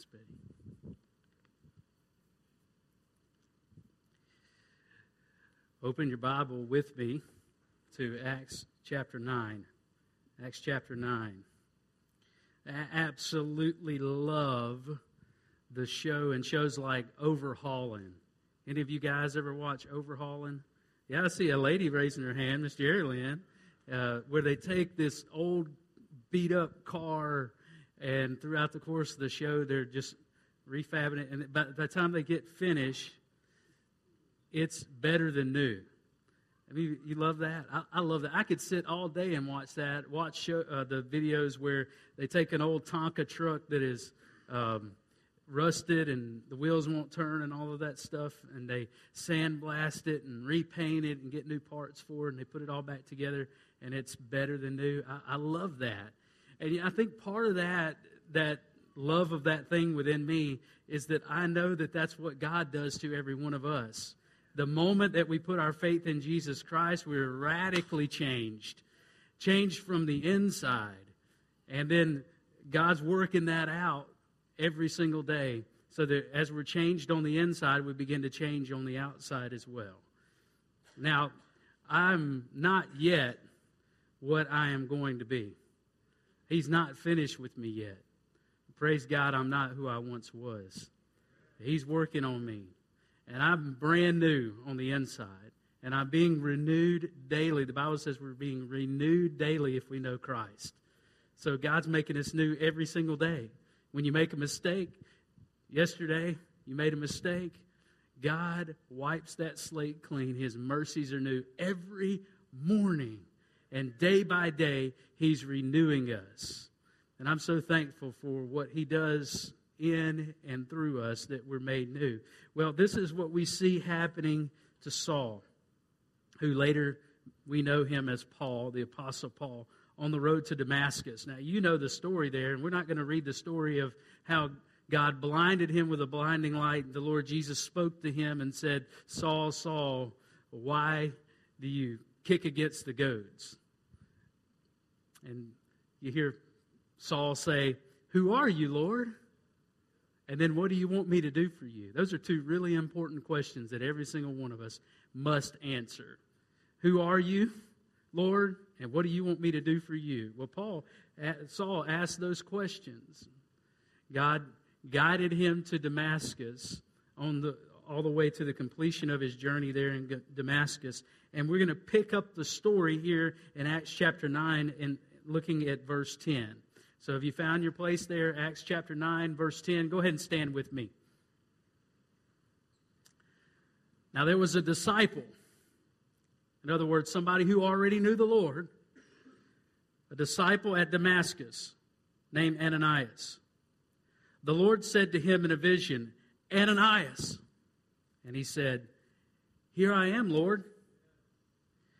Miss Betty. Open your Bible with me to Acts chapter 9. Acts chapter 9. I absolutely love the show and shows like Overhaulin'. Any of you guys ever watch Overhaulin'? Yeah, I see a lady raising her hand, Miss Jerry Lynn, uh, where they take this old beat up car and throughout the course of the show they're just refabbing it and by the time they get finished it's better than new. I mean, you love that. I, I, love that. I could sit all day and watch that. Watch show, uh, the videos where they take an old Tonka truck that is um, rusted and the wheels won't turn and all of that stuff, and they sandblast it and repaint it and get new parts for it, and they put it all back together, and it's better than new. I, I love that, and I think part of that that love of that thing within me is that I know that that's what God does to every one of us the moment that we put our faith in Jesus Christ, we're radically changed, changed from the inside. And then God's working that out every single day so that as we're changed on the inside, we begin to change on the outside as well. Now, I'm not yet what I am going to be. He's not finished with me yet. Praise God, I'm not who I once was. He's working on me and I'm brand new on the inside. And I'm being renewed daily. The Bible says we're being renewed daily if we know Christ. So God's making us new every single day. When you make a mistake, yesterday you made a mistake, God wipes that slate clean. His mercies are new every morning. And day by day, He's renewing us. And I'm so thankful for what He does in and through us that we're made new. Well, this is what we see happening to Saul, who later we know him as Paul, the Apostle Paul, on the road to Damascus. Now, you know the story there, and we're not going to read the story of how God blinded him with a blinding light. The Lord Jesus spoke to him and said, Saul, Saul, why do you kick against the goads? And you hear Saul say, Who are you, Lord? And then, what do you want me to do for you? Those are two really important questions that every single one of us must answer. Who are you, Lord? And what do you want me to do for you? Well, Paul, Saul asked those questions. God guided him to Damascus on the all the way to the completion of his journey there in Damascus. And we're going to pick up the story here in Acts chapter 9 and looking at verse 10. So if you found your place there, Acts chapter 9, verse 10, go ahead and stand with me. Now there was a disciple, in other words, somebody who already knew the Lord, a disciple at Damascus named Ananias. The Lord said to him in a vision, Ananias. And he said, Here I am, Lord.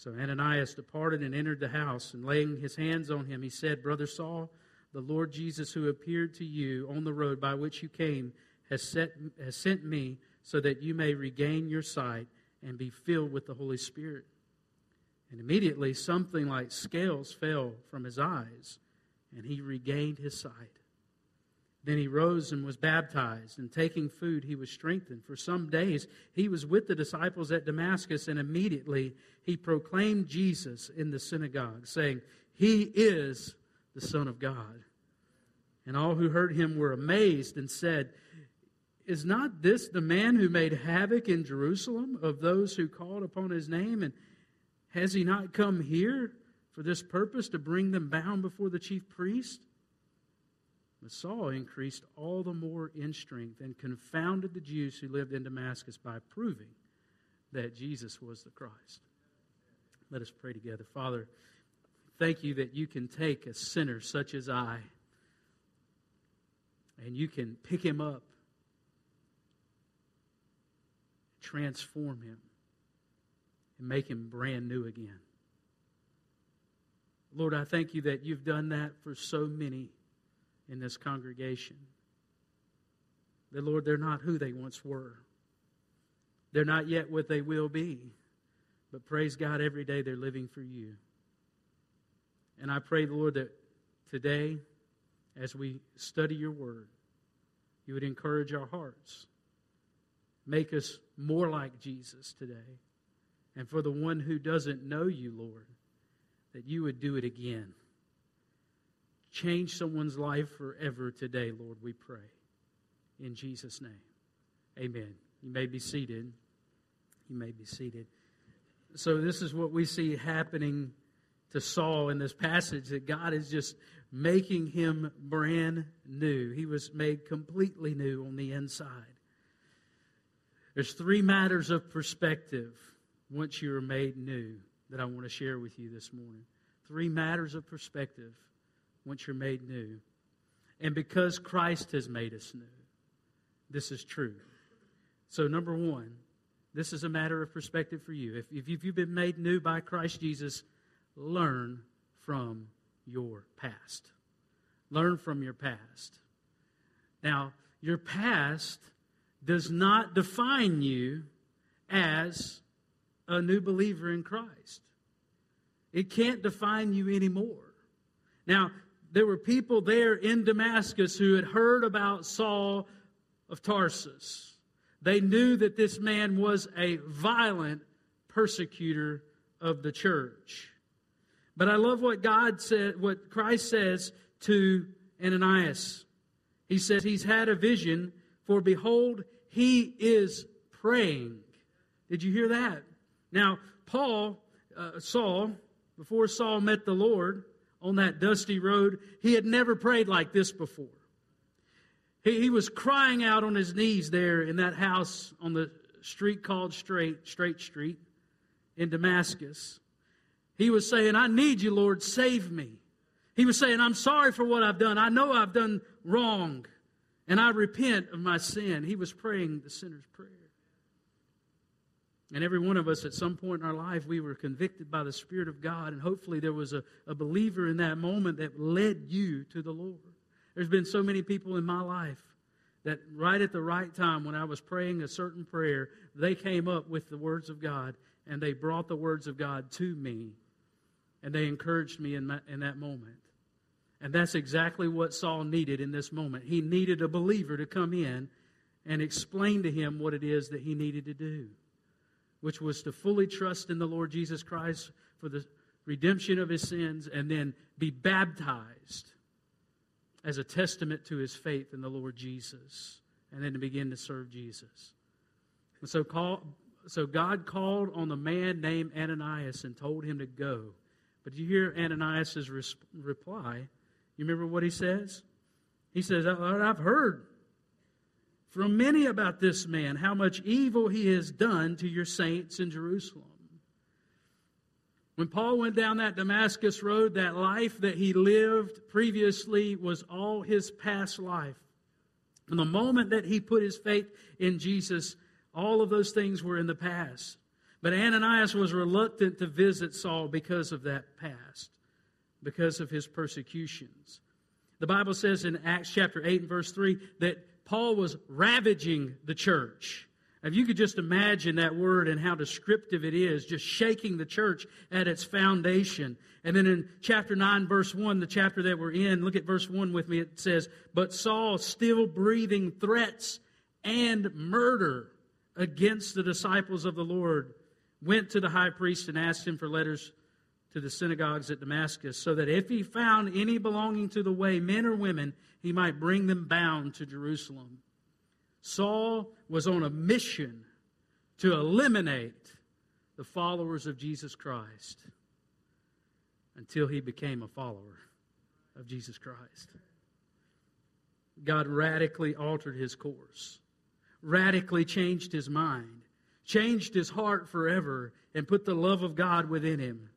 So Ananias departed and entered the house, and laying his hands on him, he said, Brother Saul, the Lord Jesus, who appeared to you on the road by which you came, has, set, has sent me so that you may regain your sight and be filled with the Holy Spirit. And immediately something like scales fell from his eyes, and he regained his sight. Then he rose and was baptized, and taking food, he was strengthened. For some days he was with the disciples at Damascus, and immediately he proclaimed Jesus in the synagogue, saying, He is the Son of God. And all who heard him were amazed and said, Is not this the man who made havoc in Jerusalem of those who called upon his name? And has he not come here for this purpose to bring them bound before the chief priest? But Saul increased all the more in strength and confounded the Jews who lived in Damascus by proving that Jesus was the Christ. Let us pray together. Father, thank you that you can take a sinner such as I and you can pick him up, transform him, and make him brand new again. Lord, I thank you that you've done that for so many in this congregation. That, Lord, they're not who they once were. They're not yet what they will be. But praise God, every day they're living for you. And I pray, Lord, that today, as we study your word, you would encourage our hearts. Make us more like Jesus today. And for the one who doesn't know you, Lord, that you would do it again. Change someone's life forever today, Lord, we pray. In Jesus' name. Amen. You may be seated. You may be seated. So, this is what we see happening to Saul in this passage that God is just making him brand new. He was made completely new on the inside. There's three matters of perspective once you are made new that I want to share with you this morning. Three matters of perspective once you're made new. And because Christ has made us new, this is true. So, number one, this is a matter of perspective for you. If, if you've been made new by Christ Jesus, learn from your past. Learn from your past. Now, your past does not define you as a new believer in Christ. It can't define you anymore. Now, there were people there in Damascus who had heard about Saul of Tarsus. They knew that this man was a violent persecutor of the church. But I love what God said, what Christ says to Ananias. He says he's had a vision, for behold, he is praying. Did you hear that? Now, Paul, uh, Saul, before Saul met the Lord, on that dusty road. He had never prayed like this before. He, he was crying out on his knees there in that house on the street called Straight, Straight Street in Damascus. He was saying, I need you, Lord, save me. He was saying, I'm sorry for what I've done. I know I've done wrong, and I repent of my sin. He was praying the sinner's prayer. And every one of us, at some point in our life, we were convicted by the Spirit of God, and hopefully there was a, a believer in that moment that led you to the Lord. There's been so many people in my life that right at the right time, when I was praying a certain prayer, they came up with the words of God, and they brought the words of God to me, and they encouraged me in, my, in that moment. And that's exactly what Saul needed in this moment. He needed a believer to come in and explain to him what it is that he needed to do which was to fully trust in the Lord Jesus Christ for the redemption of his sins and then be baptized as a testament to his faith in the Lord Jesus and then to begin to serve Jesus. And so, call, so God called on the man named Ananias and told him to go. But you hear Ananias' reply? You remember what he says? He says, I've heard from many about this man, how much evil he has done to your saints in Jerusalem. When Paul went down that Damascus road, that life that he lived previously was all his past life. From the moment that he put his faith in Jesus, all of those things were in the past. But Ananias was reluctant to visit Saul because of that past, because of his persecutions. The Bible says in Acts chapter 8 and verse 3 that Paul was ravaging the church. If you could just imagine that word and how descriptive it is, just shaking the church at its foundation. And then in chapter 9, verse 1, the chapter that we're in, look at verse 1 with me. It says, But Saul, still breathing threats and murder against the disciples of the Lord, went to the high priest and asked him for letters to the synagogues at Damascus, so that if he found any belonging to the way, men or women, he might bring them bound to Jerusalem. Saul was on a mission to eliminate the followers of Jesus Christ until he became a follower of Jesus Christ. God radically altered his course, radically changed his mind, changed his heart forever, and put the love of God within him.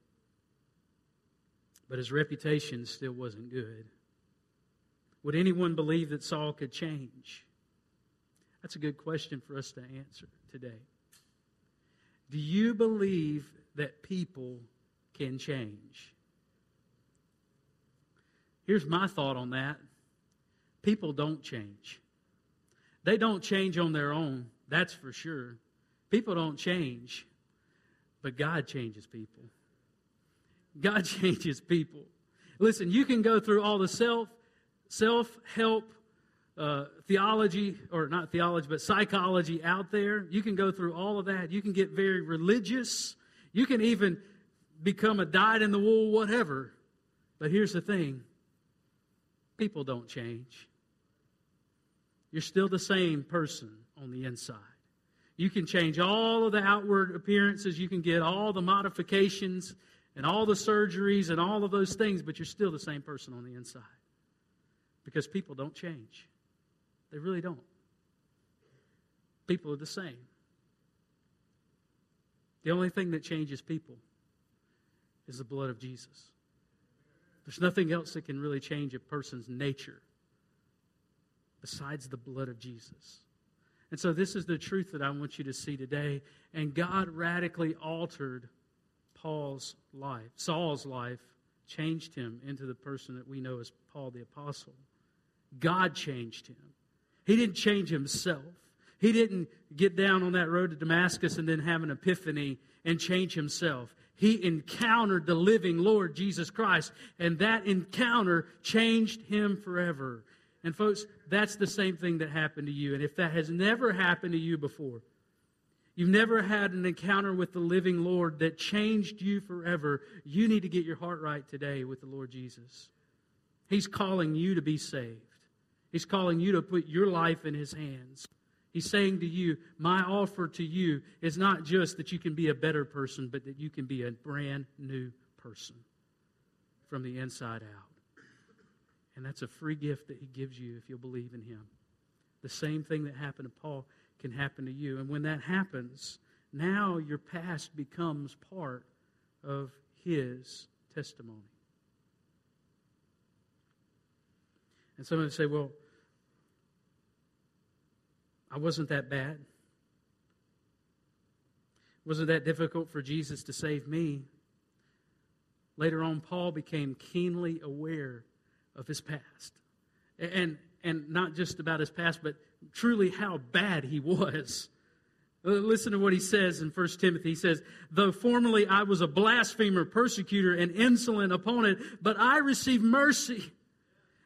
But his reputation still wasn't good. Would anyone believe that Saul could change? That's a good question for us to answer today. Do you believe that people can change? Here's my thought on that people don't change. They don't change on their own, that's for sure. People don't change, but God changes people. God changes people. Listen, you can go through all the self self help uh, theology, or not theology, but psychology out there. You can go through all of that. You can get very religious. You can even become a dyed in the wool, whatever. But here's the thing people don't change. You're still the same person on the inside. You can change all of the outward appearances, you can get all the modifications and all the surgeries and all of those things, but you're still the same person on the inside because people don't change. They really don't. People are the same. The only thing that changes people is the blood of Jesus. There's nothing else that can really change a person's nature besides the blood of Jesus. And so, this is the truth that I want you to see today. And God radically altered Paul's life, Saul's life, changed him into the person that we know as Paul the Apostle. God changed him. He didn't change himself. He didn't get down on that road to Damascus and then have an epiphany and change himself. He encountered the living Lord Jesus Christ, and that encounter changed him forever. And, folks, that's the same thing that happened to you. And if that has never happened to you before, you've never had an encounter with the living Lord that changed you forever, you need to get your heart right today with the Lord Jesus. He's calling you to be saved. He's calling you to put your life in His hands. He's saying to you, My offer to you is not just that you can be a better person, but that you can be a brand new person from the inside out. And that's a free gift that He gives you if you'll believe in Him. The same thing that happened to Paul can happen to you. And when that happens, now your past becomes part of His testimony. And some of you say, well, I wasn't that bad. Wasn't that difficult for Jesus to save me? Later on, Paul became keenly aware of his past. And, and not just about his past, but truly how bad he was. Uh, listen to what he says in 1 Timothy. He says, Though formerly I was a blasphemer, persecutor, and insolent opponent, but I received mercy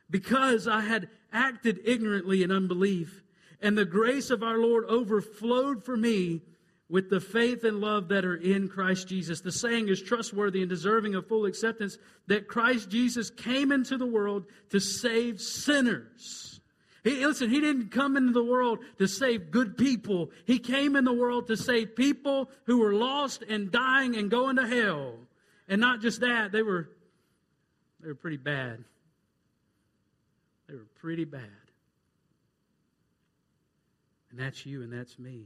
because I had acted ignorantly in unbelief and the grace of our Lord overflowed for me with the faith and love that are in Christ Jesus. The saying is trustworthy and deserving of full acceptance that Christ Jesus came into the world to save sinners. He, listen, he didn't come into the world to save good people. He came in the world to save people who were lost and dying and going to hell. And not just that, they were they were pretty bad. They were pretty bad. And that's you and that's me.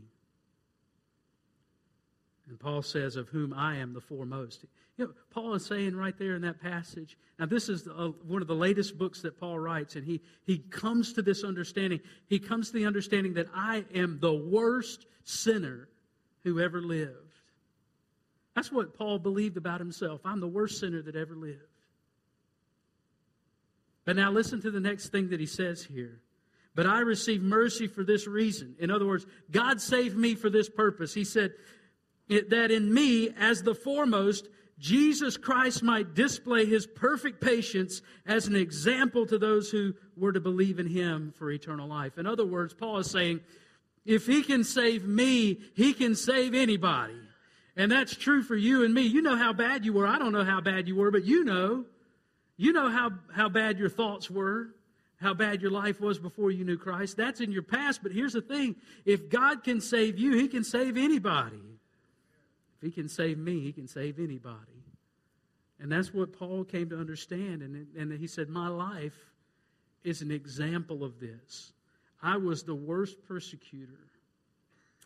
And Paul says, Of whom I am the foremost. You know, Paul is saying right there in that passage. Now, this is one of the latest books that Paul writes, and he, he comes to this understanding. He comes to the understanding that I am the worst sinner who ever lived. That's what Paul believed about himself. I'm the worst sinner that ever lived. But now, listen to the next thing that he says here. But I received mercy for this reason. In other words, God saved me for this purpose. He said that in me, as the foremost, Jesus Christ might display his perfect patience as an example to those who were to believe in him for eternal life. In other words, Paul is saying, if he can save me, he can save anybody. And that's true for you and me. You know how bad you were. I don't know how bad you were, but you know. You know how, how bad your thoughts were how bad your life was before you knew Christ. That's in your past, but here's the thing if God can save you, He can save anybody. If He can save me, He can save anybody. And that's what Paul came to understand. And, and he said, My life is an example of this. I was the worst persecutor,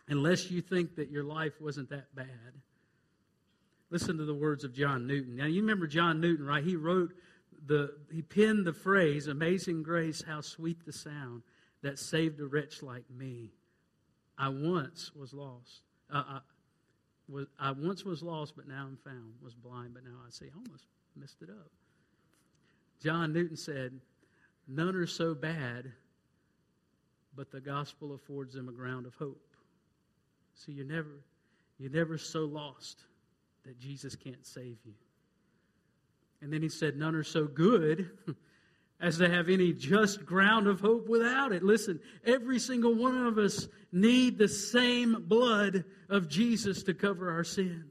unless you think that your life wasn't that bad. Listen to the words of John Newton. Now, you remember John Newton, right? He wrote the, he penned the phrase, Amazing grace, how sweet the sound that saved a wretch like me. I once was lost. Uh, I, was, I once was lost, but now I'm found. Was blind, but now I see. I almost messed it up. John Newton said, None are so bad, but the gospel affords them a ground of hope. See, you're never, you're never so lost that Jesus can't save you. And then he said, None are so good as to have any just ground of hope without it. Listen, every single one of us need the same blood of Jesus to cover our sins.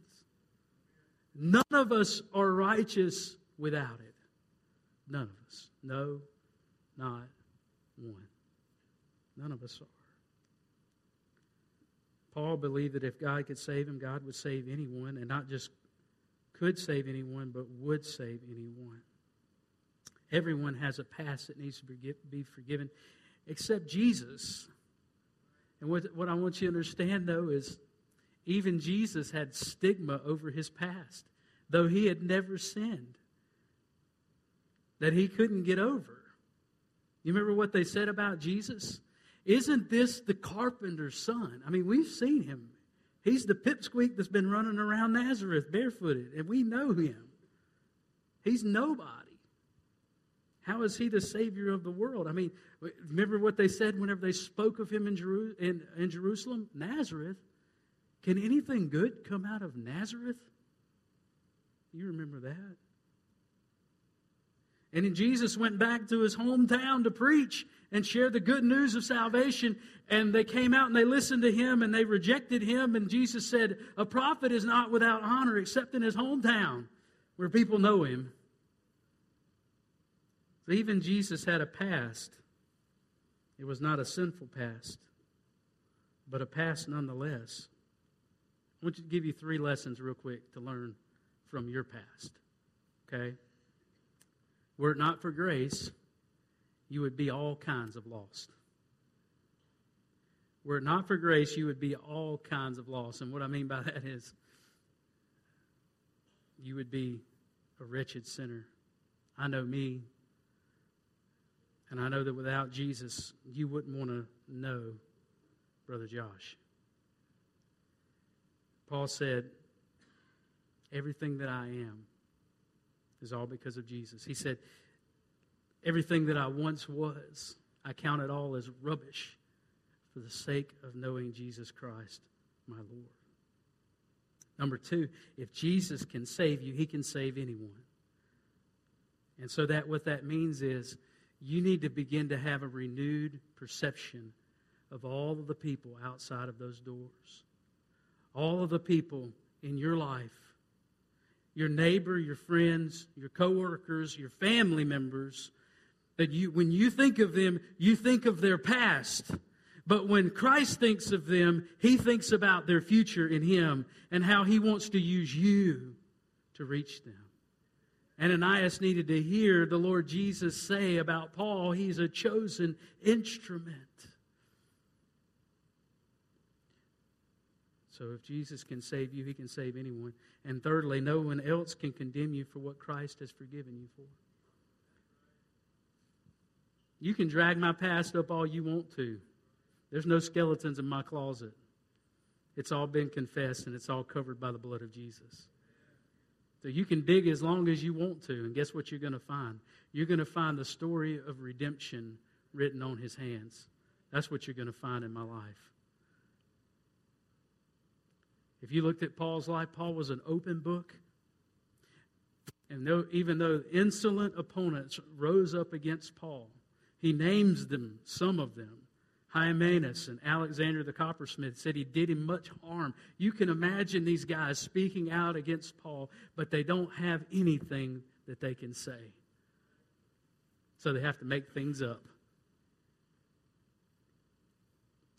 None of us are righteous without it. None of us. No, not one. None of us are. Paul believed that if God could save him, God would save anyone, and not just could save anyone, but would save anyone. Everyone has a past that needs to be forgiven, except Jesus. And what, what I want you to understand, though, is even Jesus had stigma over his past, though he had never sinned, that he couldn't get over. You remember what they said about Jesus? Isn't this the carpenter's son? I mean, we've seen him. He's the pipsqueak that's been running around Nazareth barefooted, and we know him. He's nobody. How is he the Savior of the world? I mean, remember what they said whenever they spoke of him in, Jeru- in, in Jerusalem? Nazareth. Can anything good come out of Nazareth? You remember that? And then Jesus went back to his hometown to preach and share the good news of salvation. And they came out and they listened to him and they rejected him. And Jesus said, A prophet is not without honor except in his hometown where people know him. So even Jesus had a past. It was not a sinful past, but a past nonetheless. I want to give you three lessons real quick to learn from your past. Okay? Were it not for grace, you would be all kinds of lost. Were it not for grace, you would be all kinds of lost. And what I mean by that is you would be a wretched sinner. I know me, and I know that without Jesus, you wouldn't want to know Brother Josh. Paul said, Everything that I am is all because of Jesus. He said, Everything that I once was, I count it all as rubbish for the sake of knowing Jesus Christ, my Lord. Number two, if Jesus can save you, he can save anyone. And so that what that means is you need to begin to have a renewed perception of all of the people outside of those doors. All of the people in your life your neighbor, your friends, your coworkers, your family members, that you, when you think of them, you think of their past. But when Christ thinks of them, he thinks about their future in him and how he wants to use you to reach them. Ananias needed to hear the Lord Jesus say about Paul, he's a chosen instrument. So if Jesus can save you, he can save anyone. And thirdly, no one else can condemn you for what Christ has forgiven you for. You can drag my past up all you want to. There's no skeletons in my closet. It's all been confessed and it's all covered by the blood of Jesus. So you can dig as long as you want to, and guess what you're going to find? You're going to find the story of redemption written on his hands. That's what you're going to find in my life. If you looked at Paul's life, Paul was an open book. And though, even though insolent opponents rose up against Paul, he names them, some of them. Hymenaeus and Alexander the coppersmith said he did him much harm. You can imagine these guys speaking out against Paul, but they don't have anything that they can say. So they have to make things up.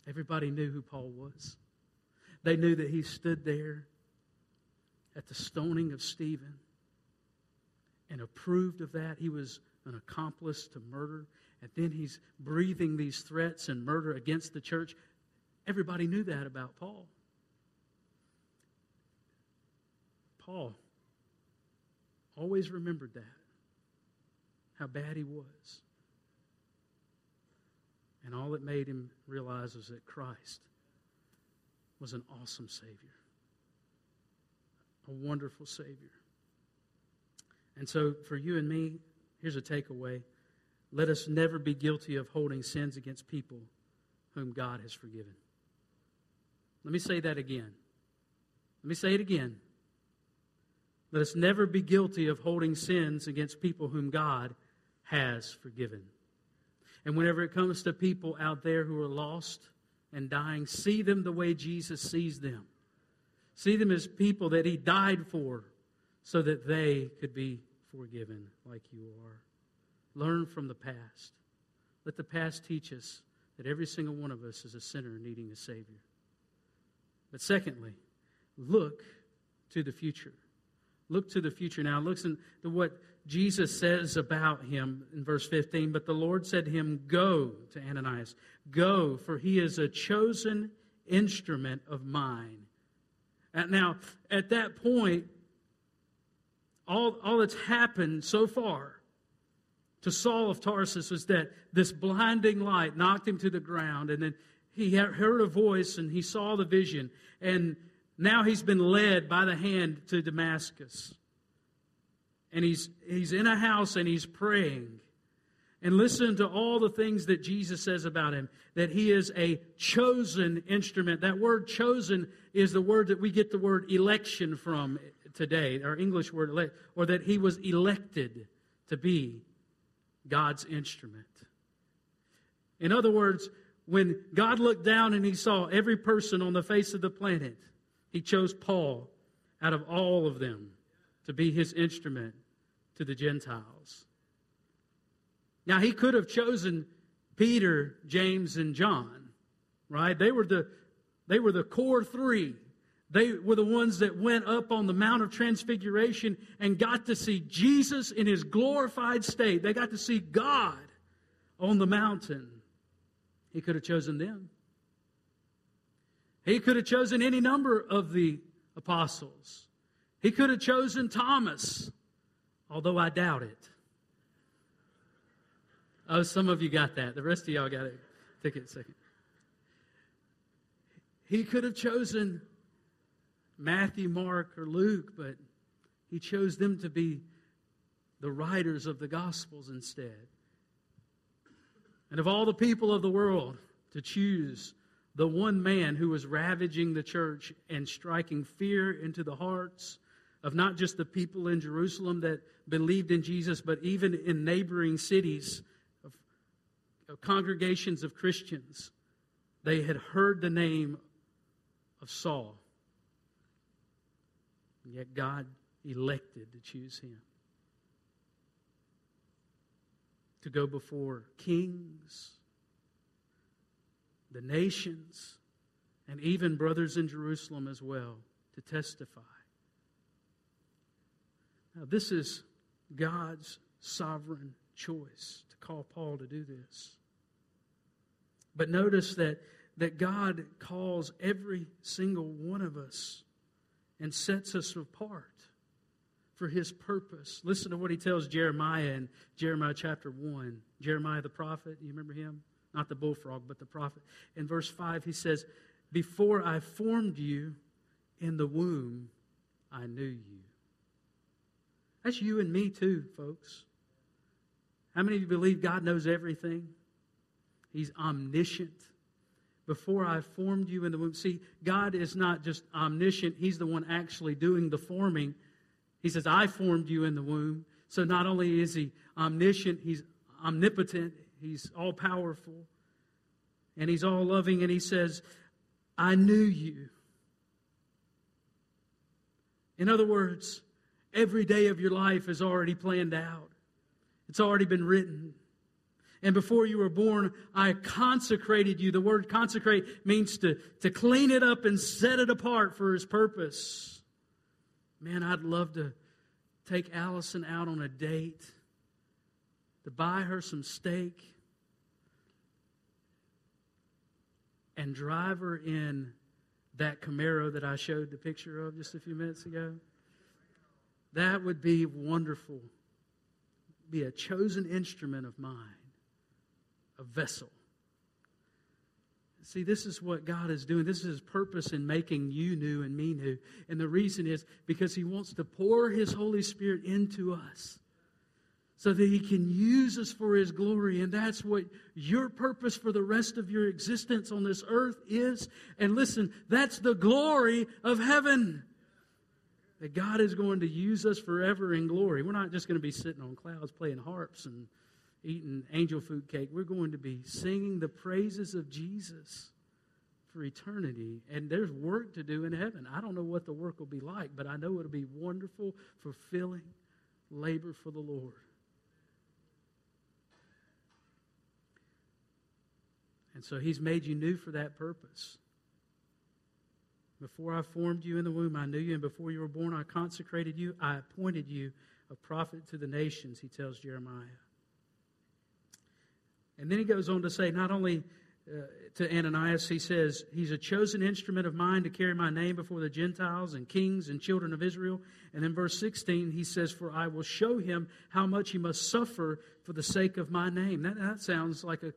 Everybody knew who Paul was. They knew that he stood there at the stoning of Stephen and approved of that. He was an accomplice to murder. And then he's breathing these threats and murder against the church. Everybody knew that about Paul. Paul always remembered that, how bad he was. And all it made him realize was that Christ was an awesome Savior, a wonderful Savior. And so, for you and me, here's a takeaway. Let us never be guilty of holding sins against people whom God has forgiven. Let me say that again. Let me say it again. Let us never be guilty of holding sins against people whom God has forgiven. And whenever it comes to people out there who are lost and dying, see them the way Jesus sees them. See them as people that He died for so that they could be forgiven like you are. Learn from the past. Let the past teach us that every single one of us is a sinner needing a Savior. But secondly, look to the future. Look to the future now. Listen to what Jesus says about him in verse 15. But the Lord said to him, Go to Ananias, go, for he is a chosen instrument of mine. Now, at that point, all, all that's happened so far to Saul of Tarsus was that this blinding light knocked him to the ground, and then he heard a voice and he saw the vision, and now he's been led by the hand to Damascus. And he's, he's in a house and he's praying. And listen to all the things that Jesus says about him that he is a chosen instrument. That word chosen is the word that we get the word election from today, our English word, elect, or that he was elected to be God's instrument. In other words, when God looked down and he saw every person on the face of the planet, he chose Paul out of all of them to be his instrument to the Gentiles. Now, he could have chosen Peter, James, and John, right? They were the, they were the core three. They were the ones that went up on the Mount of Transfiguration and got to see Jesus in his glorified state. They got to see God on the mountain. He could have chosen them. He could have chosen any number of the apostles. He could have chosen Thomas, although I doubt it. Oh, some of you got that. The rest of y'all got it. Take it a second. He could have chosen Matthew, Mark, or Luke, but he chose them to be the writers of the Gospels instead. And of all the people of the world to choose the one man who was ravaging the church and striking fear into the hearts of not just the people in Jerusalem that believed in Jesus, but even in neighboring cities of, of congregations of Christians. They had heard the name of Saul. And yet God elected to choose him to go before kings the nations, and even brothers in Jerusalem as well to testify. Now, this is God's sovereign choice to call Paul to do this. But notice that, that God calls every single one of us and sets us apart for his purpose. Listen to what he tells Jeremiah in Jeremiah chapter 1. Jeremiah the prophet, you remember him? not the bullfrog, but the prophet. In verse 5, he says, Before I formed you in the womb, I knew you. That's you and me, too, folks. How many of you believe God knows everything? He's omniscient. Before I formed you in the womb. See, God is not just omniscient, He's the one actually doing the forming. He says, I formed you in the womb. So not only is He omniscient, He's omnipotent, He's all powerful and He's all loving, and He says, I knew you. In other words, every day of your life is already planned out, it's already been written. And before you were born, I consecrated you. The word consecrate means to, to clean it up and set it apart for his purpose. Man, I'd love to take Allison out on a date, to buy her some steak, and drive her in that Camaro that I showed the picture of just a few minutes ago. That would be wonderful. Be a chosen instrument of mine, a vessel. See, this is what God is doing. This is His purpose in making you new and me new. And the reason is because He wants to pour His Holy Spirit into us so that He can use us for His glory. And that's what your purpose for the rest of your existence on this earth is. And listen, that's the glory of heaven. That God is going to use us forever in glory. We're not just going to be sitting on clouds playing harps and eating angel food cake. We're going to be singing the praises of Jesus for eternity. And there's work to do in heaven. I don't know what the work will be like, but I know it'll be wonderful, fulfilling labor for the Lord. And so he's made you new for that purpose. Before I formed you in the womb, I knew you, and before you were born, I consecrated you. I appointed you a prophet to the nations, he tells Jeremiah. And then he goes on to say, not only uh, to Ananias, he says, He's a chosen instrument of mine to carry my name before the Gentiles and kings and children of Israel. And in verse 16, he says, For I will show him how much he must suffer for the sake of my name. That, that sounds like a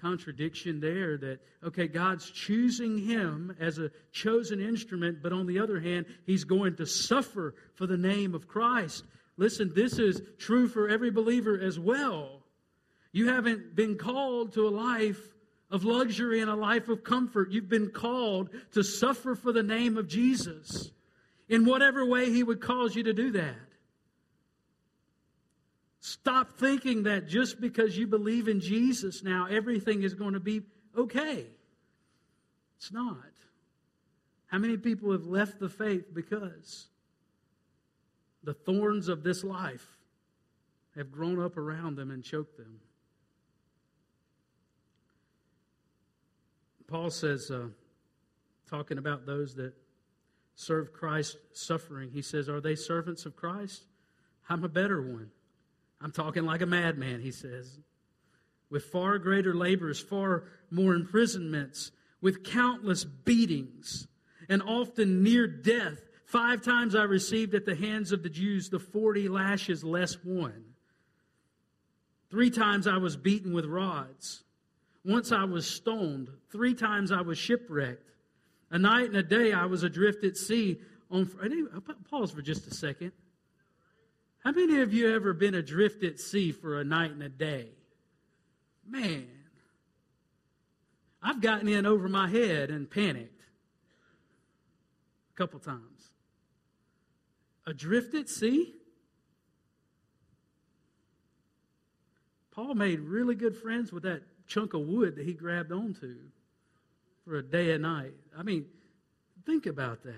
contradiction there that, okay, God's choosing him as a chosen instrument, but on the other hand, he's going to suffer for the name of Christ. Listen, this is true for every believer as well. You haven't been called to a life of luxury and a life of comfort. You've been called to suffer for the name of Jesus in whatever way he would cause you to do that. Stop thinking that just because you believe in Jesus now, everything is going to be okay. It's not. How many people have left the faith because the thorns of this life have grown up around them and choked them? Paul says, uh, talking about those that serve Christ suffering, he says, Are they servants of Christ? I'm a better one. I'm talking like a madman, he says. With far greater labors, far more imprisonments, with countless beatings, and often near death. Five times I received at the hands of the Jews the 40 lashes less one. Three times I was beaten with rods. Once I was stoned. Three times I was shipwrecked. A night and a day I was adrift at sea. On, pause for just a second. How many of you ever been adrift at sea for a night and a day? Man, I've gotten in over my head and panicked a couple times. Adrift at sea? Paul made really good friends with that chunk of wood that he grabbed onto for a day and night. I mean, think about that.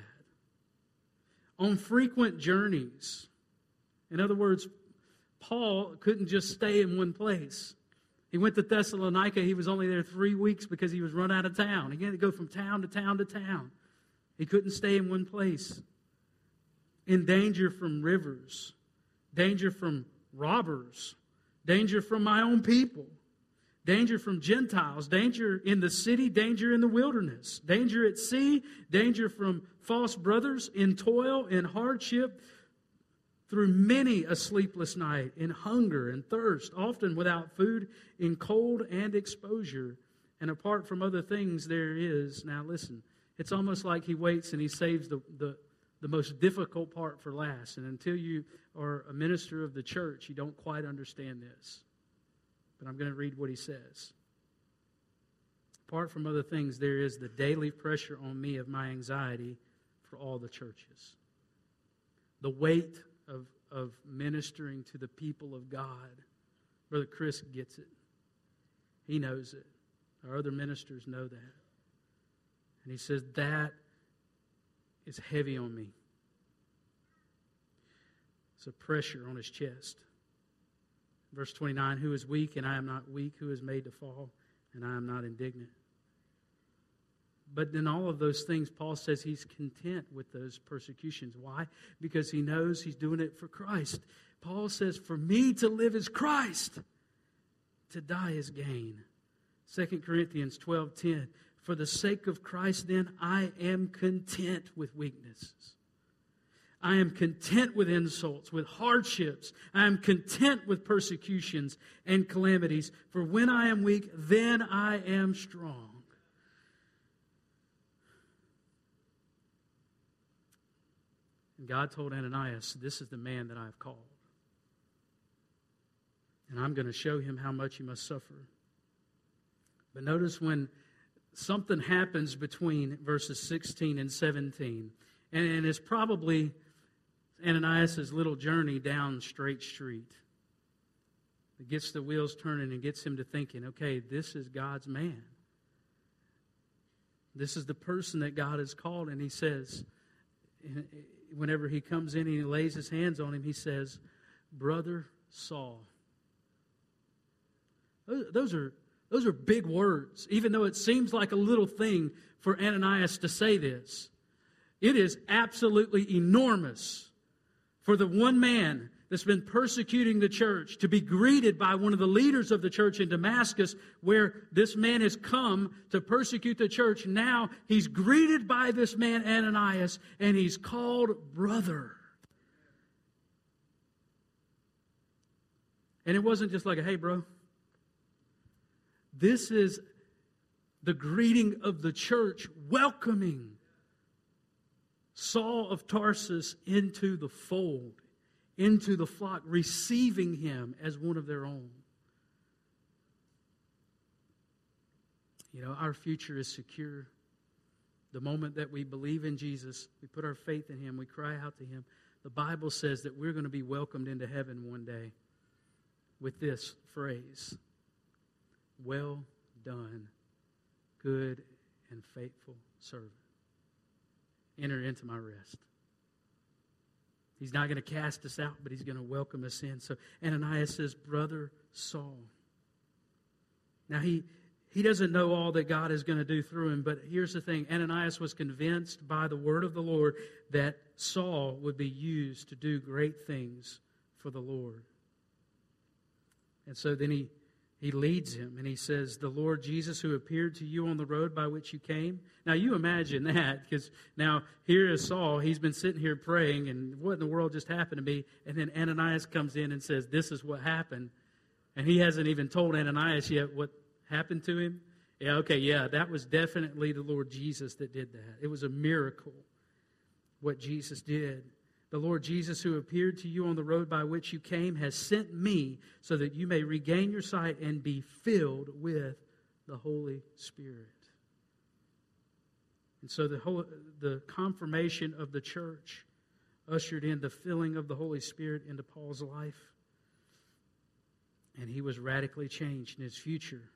On frequent journeys, in other words, Paul couldn't just stay in one place. He went to Thessalonica. He was only there three weeks because he was run out of town. He had to go from town to town to town. He couldn't stay in one place. In danger from rivers, danger from robbers, danger from my own people, danger from Gentiles, danger in the city, danger in the wilderness, danger at sea, danger from false brothers, in toil, in hardship, through many a sleepless night, in hunger and thirst, often without food, in cold and exposure. And apart from other things, there is, now listen, it's almost like he waits and he saves the, the, the most difficult part for last. And until you are a minister of the church, you don't quite understand this. I'm going to read what he says. Apart from other things, there is the daily pressure on me of my anxiety for all the churches. The weight of, of ministering to the people of God. Brother Chris gets it. He knows it. Our other ministers know that. And he says, That is heavy on me. It's a pressure on his chest. Verse 29 Who is weak and I am not weak? Who is made to fall and I am not indignant? But in all of those things, Paul says he's content with those persecutions. Why? Because he knows he's doing it for Christ. Paul says, For me to live is Christ, to die is gain. 2 Corinthians 12:10 For the sake of Christ then I am content with weaknesses. I am content with insults, with hardships. I am content with persecutions and calamities. For when I am weak, then I am strong. And God told Ananias, This is the man that I have called. And I'm going to show him how much he must suffer. But notice when something happens between verses 16 and 17, and, it's probably Ananias' little journey down Straight Street. It gets the wheels turning and gets him to thinking, okay, this is God's man. This is the person that God has called. And he says, whenever he comes in and he lays his hands on him, he says, Brother Saul. Those are, those are big words, even though it seems like a little thing for Ananias to say this. It is absolutely enormous for the one man that's been persecuting the church to be greeted by one of the leaders of the church in Damascus, where this man has come to persecute the church. Now he's greeted by this man, Ananias, and he's called brother. And it wasn't just like a hey, bro. This is the greeting of the church welcoming Saul of Tarsus into the fold into the flock, receiving him as one of their own. You know, our future is secure. The moment that we believe in Jesus, we put our faith in him, we cry out to him. The Bible says that we're going to be welcomed into heaven one day with this phrase Well done, good and faithful servant. Enter into my rest. He's not going to cast us out, but he's going to welcome us in. So Ananias says, Brother Saul. Now, he, he doesn't know all that God is going to do through him, but here's the thing Ananias was convinced by the word of the Lord that Saul would be used to do great things for the Lord. And so then he he leads him and he says, The Lord Jesus who appeared to you on the road by which you came. Now you imagine that because now here is Saul. He's been sitting here praying, and what in the world just happened to me? And then Ananias comes in and says, This is what happened. And he hasn't even told Ananias yet what happened to him. Yeah, okay, yeah, that was definitely the Lord Jesus that did that. It was a miracle what Jesus did. The Lord Jesus, who appeared to you on the road by which you came, has sent me so that you may regain your sight and be filled with the Holy Spirit. And so the, whole, the confirmation of the church ushered in the filling of the Holy Spirit into Paul's life. And he was radically changed in his future.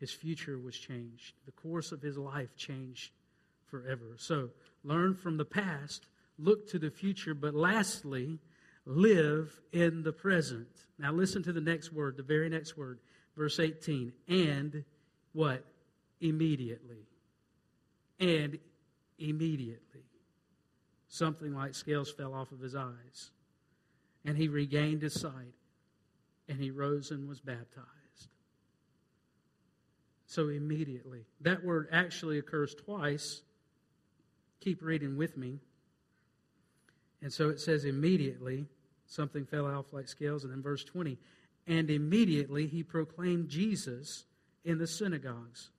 His future was changed. The course of his life changed forever. So learn from the past look to the future, but lastly, live in the present. Now, listen to the next word, the very next word, verse 18. And what? Immediately. And immediately. Something like scales fell off of his eyes. And he regained his sight. And he rose and was baptized. So immediately. That word actually occurs twice. Keep reading with me. And so it says, immediately something fell off like scales. And then verse 20, and immediately he proclaimed Jesus in the synagogues.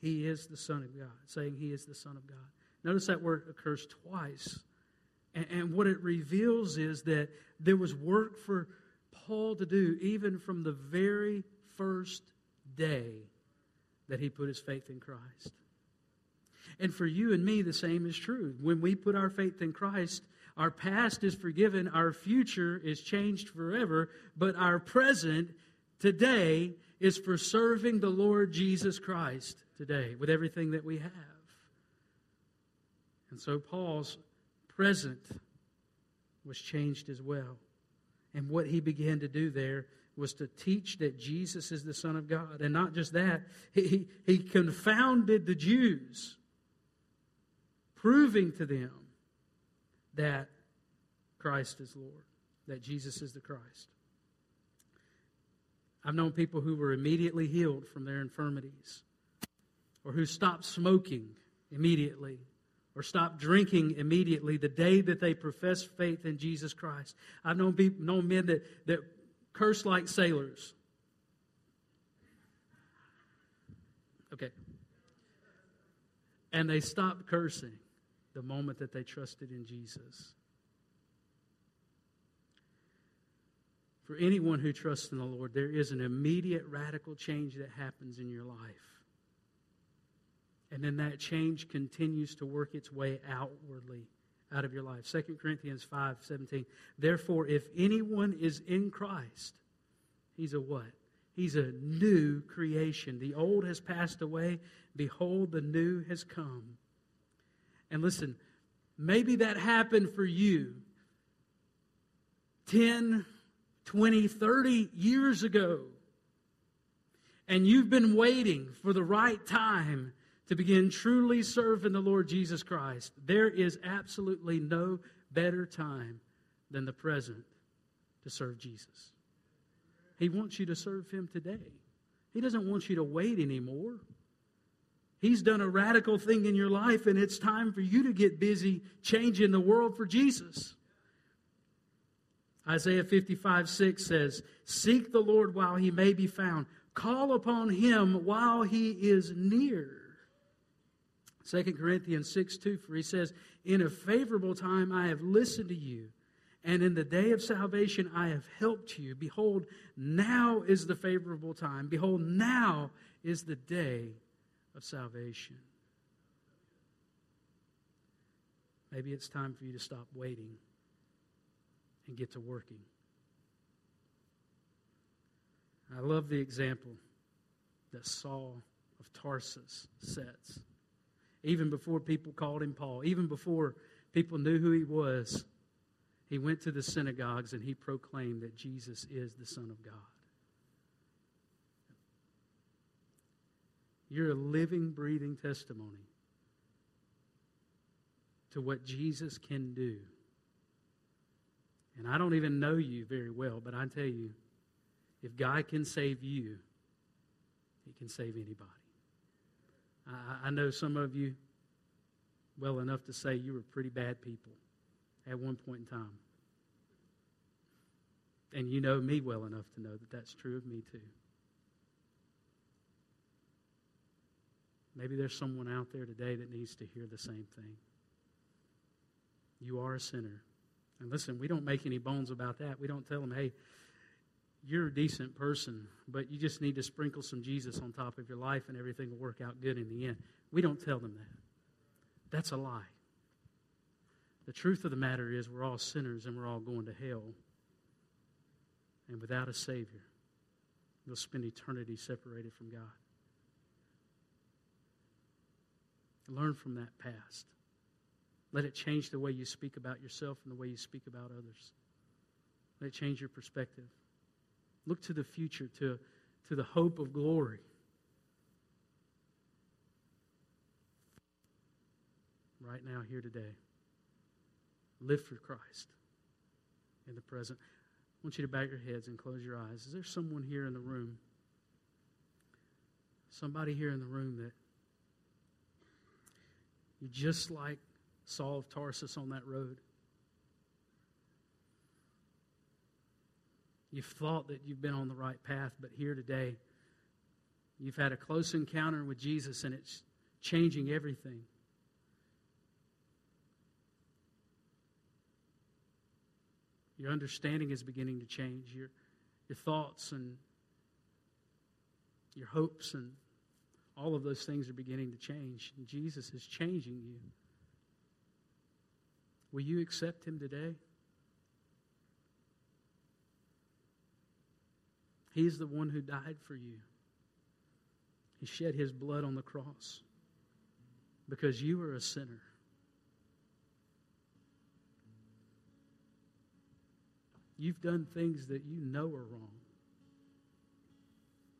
He is the Son of God, saying he is the Son of God. Notice that word occurs twice. And, and what it reveals is that there was work for Paul to do even from the very first day that he put his faith in Christ. And for you and me, the same is true. When we put our faith in Christ, our past is forgiven, our future is changed forever, but our present today is for serving the Lord Jesus Christ today with everything that we have. And so Paul's present was changed as well. And what he began to do there was to teach that Jesus is the Son of God. And not just that, he, he confounded the Jews, proving to them that Christ is Lord, that Jesus is the Christ. I've known people who were immediately healed from their infirmities, or who stopped smoking immediately, or stopped drinking immediately the day that they professed faith in Jesus Christ. I've known, people, known men that, that curse like sailors. Okay. And they stopped cursing the moment that they trusted in Jesus. For anyone who trusts in the Lord, there is an immediate radical change that happens in your life. And then that change continues to work its way outwardly out of your life. 2 Corinthians 5 17. Therefore, if anyone is in Christ, he's a what? He's a new creation. The old has passed away. Behold, the new has come. And listen, maybe that happened for you 10, 20, 30 years ago. And you've been waiting for the right time to begin truly serving the Lord Jesus Christ. There is absolutely no better time than the present to serve Jesus. He wants you to serve Him today. He doesn't want you to wait anymore. He's done a radical thing in your life, and it's time for you to get busy changing the world for Jesus. Isaiah 55 6 says, Seek the Lord while he may be found, call upon him while he is near. 2 Corinthians 6 2, for he says, In a favorable time I have listened to you, and in the day of salvation I have helped you. Behold, now is the favorable time. Behold, now is the day of salvation. Maybe it's time for you to stop waiting and get to working. I love the example that Saul of Tarsus sets. Even before people called him Paul, even before people knew who he was, he went to the synagogues and he proclaimed that Jesus is the Son of God. You're a living, breathing testimony to what Jesus can do and I don't even know you very well, but I tell you, if God can save you, He can save anybody. I, I know some of you well enough to say you were pretty bad people at one point in time. And you know me well enough to know that that's true of me too. Maybe there's someone out there today that needs to hear the same thing. You are a sinner. And listen, we don't make any bones about that. We don't tell them, hey, you're a decent person, but you just need to sprinkle some Jesus on top of your life and everything will work out good in the end. We don't tell them that. That's a lie. The truth of the matter is, we're all sinners and we're all going to hell. And without a Savior, we'll spend eternity separated from God. Learn from that past. Let it change the way you speak about yourself and the way you speak about others. Let it change your perspective. Look to the future, to, to the hope of glory. Right now, here today. Live for Christ in the present. I want you to bow your heads and close your eyes. Is there someone here in the room? Somebody here in the room that you're just like Saul of Tarsus on that road. You've thought that you've been on the right path, but here today, you've had a close encounter with Jesus and it's changing everything. Your understanding is beginning to change. Your, your thoughts and your hopes and all of those things are beginning to change. Jesus is changing you. Will you accept him today? He's the one who died for you. He shed his blood on the cross because you were a sinner. You've done things that you know are wrong.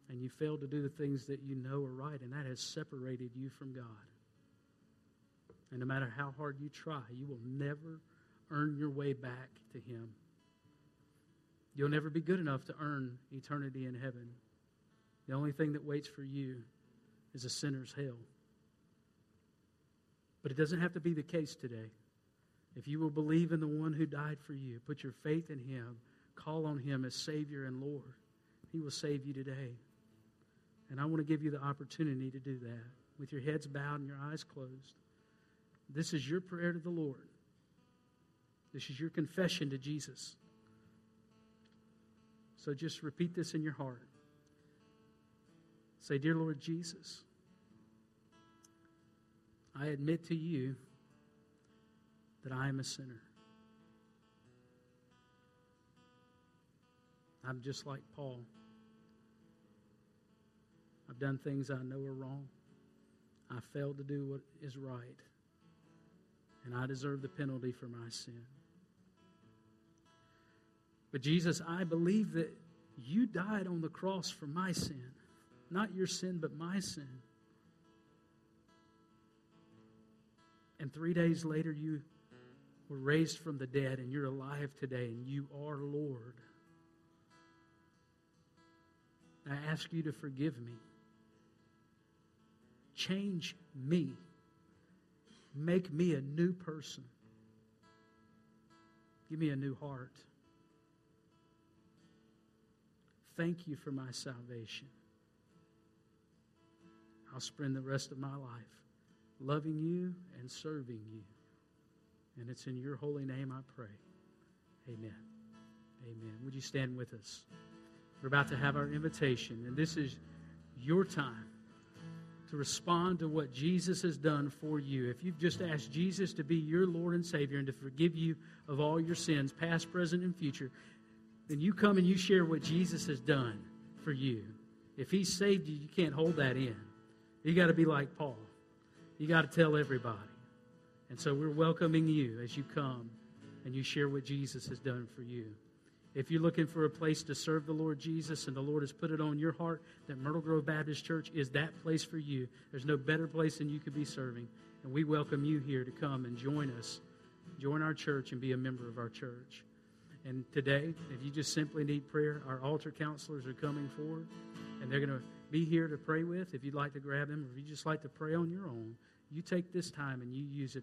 And you failed to do the things that you know are right, and that has separated you from God. And no matter how hard you try, you will never earn your way back to Him. You'll never be good enough to earn eternity in heaven. The only thing that waits for you is a sinner's hell. But it doesn't have to be the case today. If you will believe in the one who died for you, put your faith in him, call on him as Savior and Lord, he will save you today. And I want to give you the opportunity to do that with your heads bowed and your eyes closed. This is your prayer to the Lord. This is your confession to Jesus. So just repeat this in your heart. Say, Dear Lord Jesus, I admit to you that I am a sinner. I'm just like Paul. I've done things I know are wrong. I failed to do what is right. And I deserve the penalty for my sin. But Jesus, I believe that you died on the cross for my sin. Not your sin, but my sin. And three days later, you were raised from the dead, and you're alive today, and you are Lord. I ask you to forgive me. Change me. Make me a new person. Give me a new heart. Thank you for my salvation. I'll spend the rest of my life loving you and serving you. And it's in your holy name I pray. Amen. Amen. Would you stand with us? We're about to have our invitation, and this is your time to respond to what Jesus has done for you. If you've just asked Jesus to be your Lord and Savior and to forgive you of all your sins, past, present, and future, then you come and you share what Jesus has done for you. If He saved you, you can't hold that in. You got to be like Paul. You got to tell everybody. And so we're welcoming you as you come and you share what Jesus has done for you. If you're looking for a place to serve the Lord Jesus and the Lord has put it on your heart that Myrtle Grove Baptist Church is that place for you, there's no better place than you could be serving. And we welcome you here to come and join us, join our church, and be a member of our church. And today, if you just simply need prayer, our altar counselors are coming forward and they're going to be here to pray with. If you'd like to grab them, or if you just like to pray on your own, you take this time and you use it.